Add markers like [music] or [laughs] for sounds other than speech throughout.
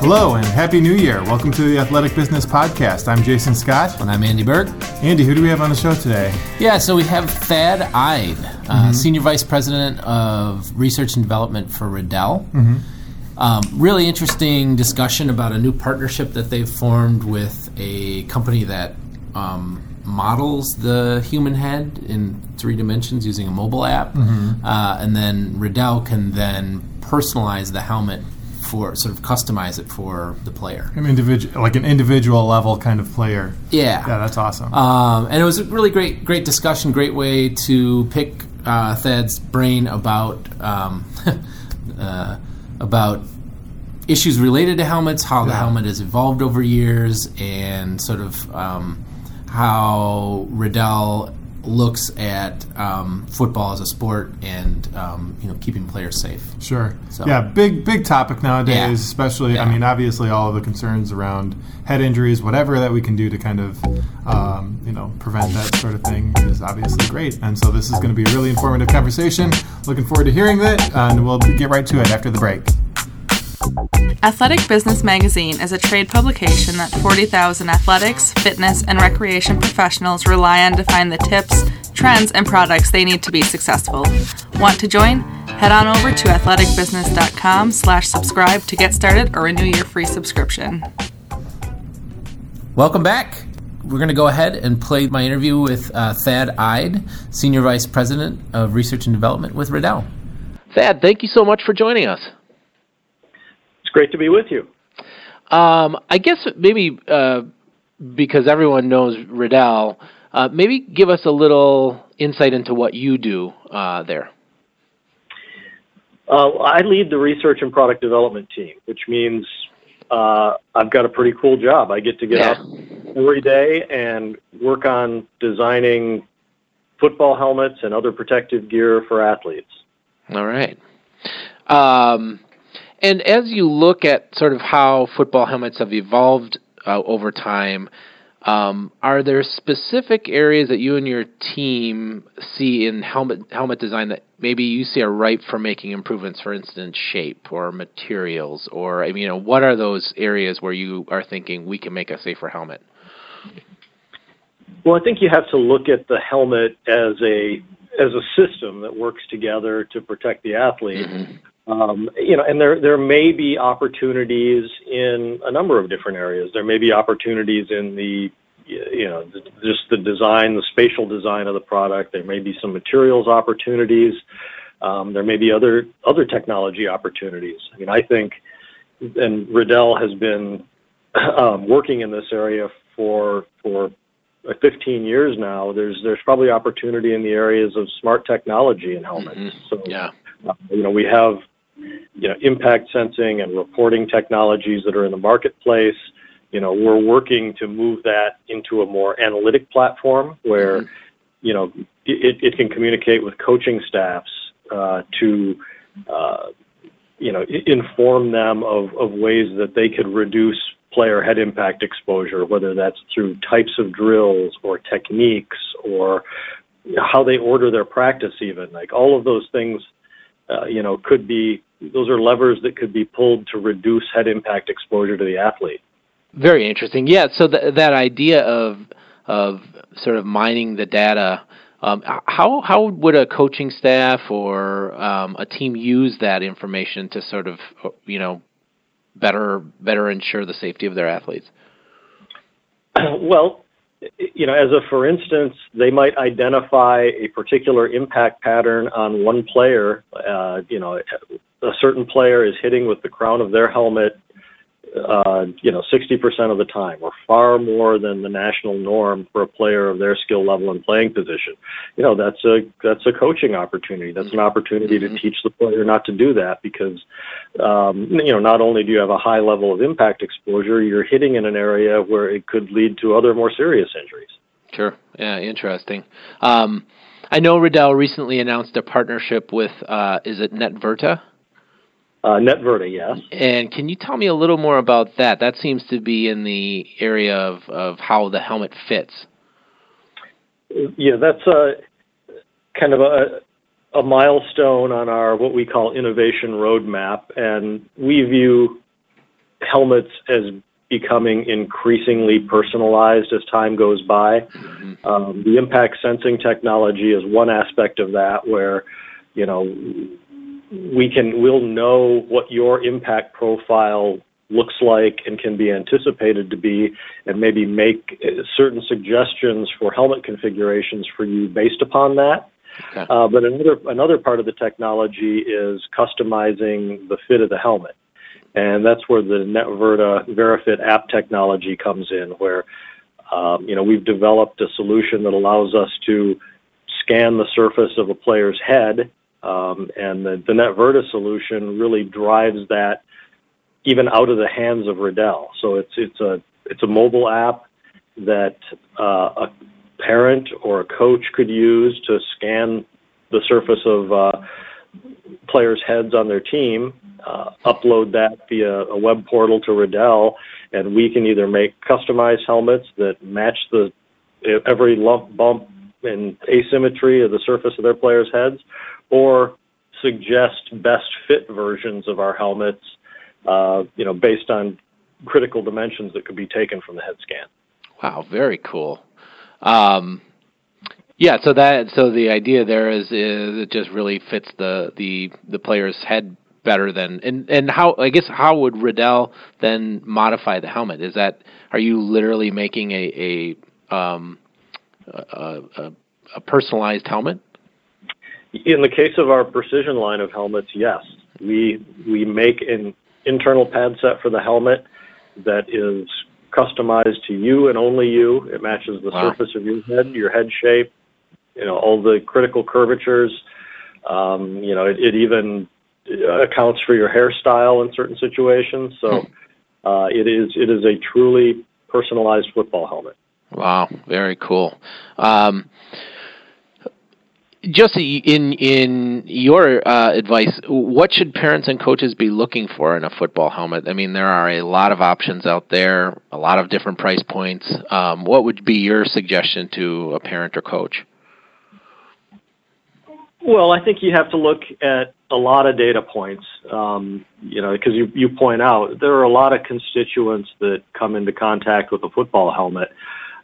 Hello and Happy New Year. Welcome to the Athletic Business Podcast. I'm Jason Scott. And I'm Andy Berg. Andy, who do we have on the show today? Yeah, so we have Thad Ide, uh, Senior Vice President of Research and Development for Riddell. Um, really interesting discussion about a new partnership that they've formed with a company that um, models the human head in three dimensions using a mobile app. Uh, and then Riddell can then personalize the helmet for sort of customize it for the player. An individual, like an individual level kind of player. Yeah. Yeah, that's awesome. Um, and it was a really great, great discussion. Great way to pick uh, Thad's brain about um, [laughs] uh, about issues related to helmets, how the helmet has evolved over years, and sort of um, how Riddell looks at um, football as a sport and um, you know keeping players safe. Sure. So- Yeah, big big topic nowadays, Yeah. especially. I mean, obviously, all of the concerns around head injuries, whatever that we can do to kind of, um, you know, prevent that sort of thing is obviously great. And so this is going to be a really informative conversation. Looking forward to hearing it, and we'll get right to it after the break. Athletic Business Magazine is a trade publication that 40,000 athletics, fitness, and recreation professionals rely on to find the tips, trends, and products they need to be successful. Want to join? Head on over to athleticbusiness.com slash subscribe to get started or renew your free subscription. Welcome back. We're going to go ahead and play my interview with uh, Thad Ide, Senior Vice President of Research and Development with Riddell. Thad, thank you so much for joining us. Great to be with you. Um, I guess maybe uh, because everyone knows Riddell, uh, maybe give us a little insight into what you do uh, there. Uh, I lead the research and product development team, which means uh, I've got a pretty cool job. I get to get Yeah. up every day and work on designing football helmets and other protective gear for athletes. All right. Um, and as you look at sort of how football helmets have evolved uh, over time, um, are there specific areas that you and your team see in helmet helmet design that maybe you see are ripe for making improvements? For instance, shape or materials, or I mean, you know, what are those areas where you are thinking we can make a safer helmet? Well, I think you have to look at the helmet as a as a system that works together to protect the athlete. Um, you know, and there there may be opportunities in a number of different areas. There may be opportunities in the you know the, just the design, the spatial design of the product. There may be some materials opportunities. Um, there may be other other technology opportunities. I mean, I think, and Riddell has been [clears throat] um, working in this area for for uh, 15 years now. There's there's probably opportunity in the areas of smart technology in helmets. Mhm. So Yeah. uh, you know, we have you know impact sensing and reporting technologies that are in the marketplace. You know, we're working to move that into a more analytic platform where you know it, it can communicate with coaching staffs uh, to uh, you know inform them of, of ways that they could reduce player head impact exposure, whether that's through types of drills or techniques or how they order their practice even like all of those things uh, you know could be those are levers that could be pulled to reduce head impact exposure to the athlete Very interesting. Yeah. So th- that idea of of sort of mining the data. Um, how how would a coaching staff or um, a team use that information to sort of you know better better ensure the safety of their athletes? [clears throat] well you know as a for instance they might identify a particular impact pattern on one player uh, you know a certain player is hitting with the crown of their helmet uh, you know, 60% of the time, or far more than the national norm for a player of their skill level and playing position. You know, that's a that's a coaching opportunity. That's an opportunity to teach the player not to do that because, um, you know, not only do you have a high level of impact exposure, you're hitting in an area where it could lead to other more serious injuries. Sure. Yeah. Interesting. Um, I know Riddell recently announced a partnership with uh, is it NetVerta? Uh, NetVerta, yes. And can you tell me a little more about that? That seems to be in the area of, of how the helmet fits. Yeah, that's a kind of a a milestone on our what we call innovation roadmap, and we view helmets as becoming increasingly personalized as time goes by. Mm-hmm. Um, the impact sensing technology is one aspect of that, where you know we'll know what your impact profile looks like and can be anticipated to be, and maybe make uh, certain suggestions for helmet configurations for you based upon that. Okay. Uh, but another another part of the technology is customizing the fit of the helmet, and that's where the NetVerta VeriFit app technology comes in, where um, you know we've developed a solution that allows us to scan the surface of a player's head, um, and the, the NetVerta solution really drives that even out of the hands of Riddell. So it's it's a it's a mobile app that uh, a parent or a coach could use to scan the surface of uh, players' heads on their team, uh, upload that via a web portal to Riddell, and we can either make customized helmets that match the every lump, bump, and asymmetry of the surface of their players' heads, or suggest best fit versions of our helmets, uh, you know, based on critical dimensions that could be taken from the head scan. Wow, very cool. Um, yeah, so that so the idea there is is it just really fits the the the player's head better than and and how I guess how would Riddell then modify the helmet? Is that are you literally making a a um a, a, a personalized helmet? In the case of our precision line of helmets, yes, we we make an internal pad set for the helmet that is customized to you and only you. It matches the wow. surface of your head, your head shape, you know, all the critical curvatures. Um, you know, it, it even accounts for your hairstyle in certain situations. So hmm. uh, it is it is a truly personalized football helmet. Wow, very cool. Um, just in in your uh, advice, what should parents and coaches be looking for in a football helmet? I mean, there are a lot of options out there, a lot of different price points. Um, what would be your suggestion to a parent or coach? Well, I think you have to look at a lot of data points. Um, you know, because you you point out there are a lot of constituents that come into contact with a football helmet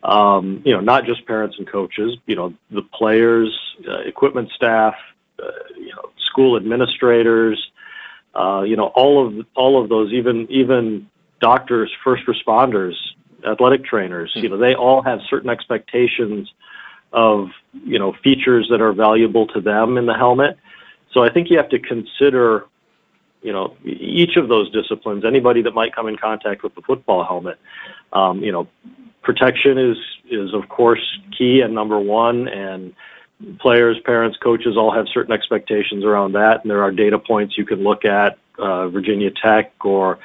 um, you know, not just parents and coaches, you know, the players, uh, equipment staff, uh, you know, school administrators, uh, you know, all of all of those, even even doctors, first responders, athletic trainers, you know, they all have certain expectations of you know features that are valuable to them in the helmet. So I think you have to consider, you know, each of those disciplines. Anybody that might come in contact with the football helmet, um, you know, protection is is of course key and number one and players parents coaches all have certain expectations around that and there are data points you can look at uh, virginia tech or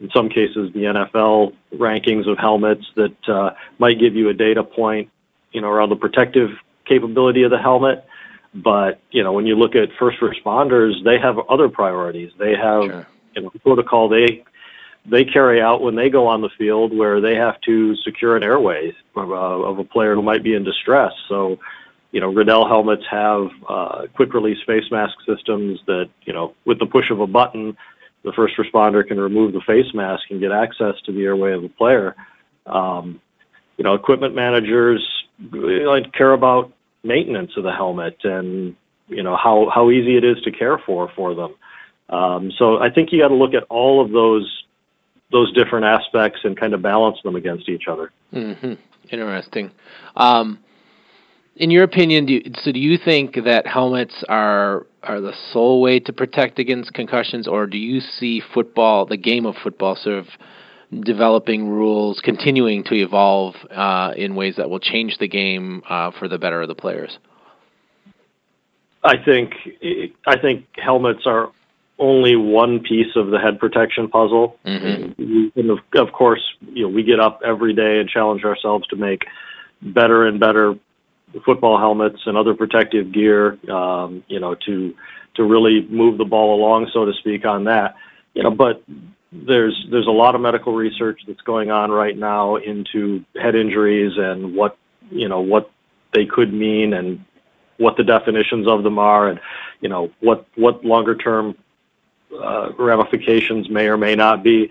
in some cases the nfl rankings of helmets that uh, might give you a data point you know around the protective capability of the helmet but you know when you look at first responders they have other priorities they have sure. you know protocol they they carry out when they go on the field where they have to secure an airway of, uh, of a player who might be in distress. So, you know, Riddell helmets have uh, quick release face mask systems that, you know, with the push of a button, the first responder can remove the face mask and get access to the airway of the player. Um, you know, equipment managers like care about maintenance of the helmet and you know how how easy it is to care for for them. Um, so I think you got to look at all of those those different aspects and kind of balance them against each other. Mm-hmm. Interesting. Um, in your opinion, do you, so do you think that helmets are are the sole way to protect against concussions, or do you see football, the game of football, sort of developing rules, continuing to evolve uh, in ways that will change the game uh, for the better of the players? I think I think helmets are only one piece of the head protection puzzle. Mm-hmm. And of, of course, you know, we get up every day and challenge ourselves to make better and better football helmets and other protective gear. Um, you know, to to really move the ball along, so to speak, on that. You know, but there's there's a lot of medical research that's going on right now into head injuries and what you know what they could mean and what the definitions of them are, and you know what what longer term uh, ramifications may or may not be.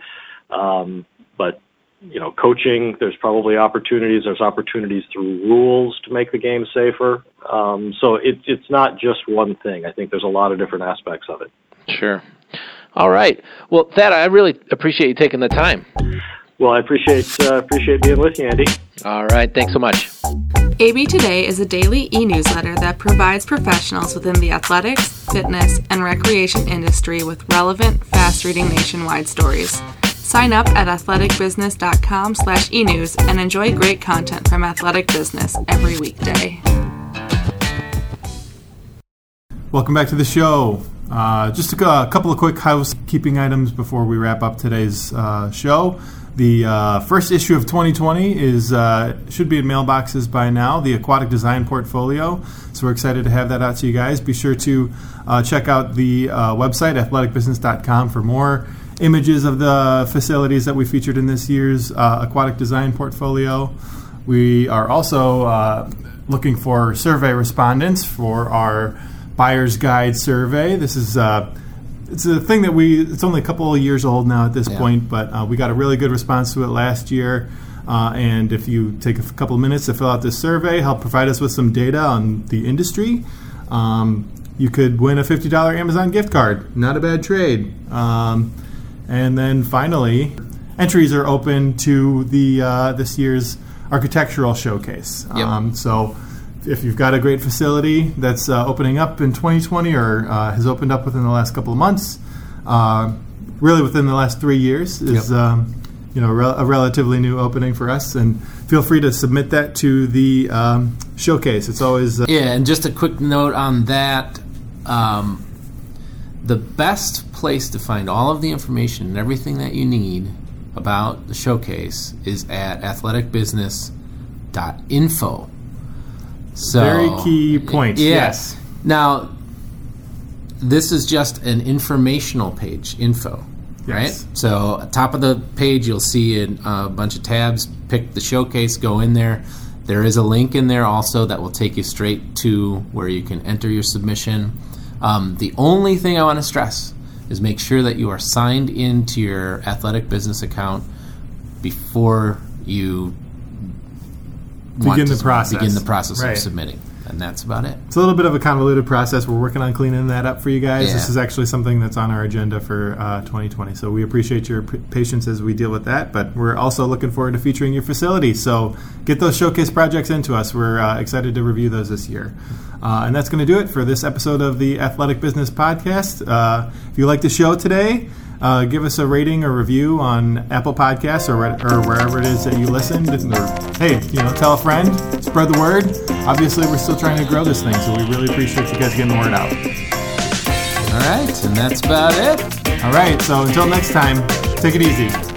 Um, but you know, coaching, there's probably opportunities. There's opportunities through rules to make the game safer. Um, so it, it's not just one thing. I think there's a lot of different aspects of it. Sure. All right. Well, Thad, I really appreciate you taking the time. Well, I appreciate uh, appreciate being with you, Andy. All right. Thanks so much. AB Today is a daily e newsletter that provides professionals within the athletics, fitness, and recreation industry with relevant, fast reading nationwide stories. Sign up at athleticbusiness.com slash e news and enjoy great content from Athletic Business every weekday. Welcome back to the show. Uh, just a, couple of quick housekeeping items before we wrap up today's uh, show. The uh, first issue of 2020 is uh, should be in mailboxes by now. The aquatic design portfolio. So we're excited to have that out to you guys. Be sure to uh, check out the uh, website athleticbusiness.com for more images of the facilities that we featured in this year's uh, aquatic design portfolio. We are also uh, looking for survey respondents for our buyer's guide survey. This is uh, it's a thing that we it's only a couple of years old now at this yeah. point, but uh, we got a really good response to it last year. Uh, and if you take a couple of minutes to fill out this survey, help provide us with some data on the industry. Um, you could win a $50 Amazon gift card. Not a bad trade. Um, and then finally, entries are open to the uh, this year's architectural showcase. Yep. Um, so if you've got a great facility that's uh, opening up in 2020 or uh, has opened up within the last couple of months, uh, really within the last three years, is yep. um, you know a relatively new opening for us. And feel free to submit that to the um, showcase. It's always uh, yeah. And just a quick note on that. Um, the best place to find all of the information and everything that you need about the showcase is at athleticbusiness.info. So, Very key point. Yeah. Yes. Now, this is just an informational page, info, yes. right? So, top of the page, you'll see a, a bunch of tabs. Pick the showcase, go in there. There is a link in there also that will take you straight to where you can enter your submission. Um, the only thing I want to stress is make sure that you are signed into your athletic business account before you begin the process. Begin the process right. of submitting and that's about it. It's a little bit of a convoluted process. We're working on cleaning that up for you guys. Yeah. This is actually something that's on our agenda for uh, 2020. So we appreciate your p- patience as we deal with that. But we're also looking forward to featuring your facility. So get those showcase projects into us. We're uh, excited to review those this year. Uh, and that's going to do it for this episode of the Athletic Business Podcast. Uh, if you like the show today, uh, give us a rating or review on Apple Podcasts or, or wherever it is that you listen. Hey, you know, tell a friend, spread the word. Obviously, we're still trying to grow this thing, so we really appreciate you guys getting the word out. All right, and that's about it. All right, so until next time, take it easy.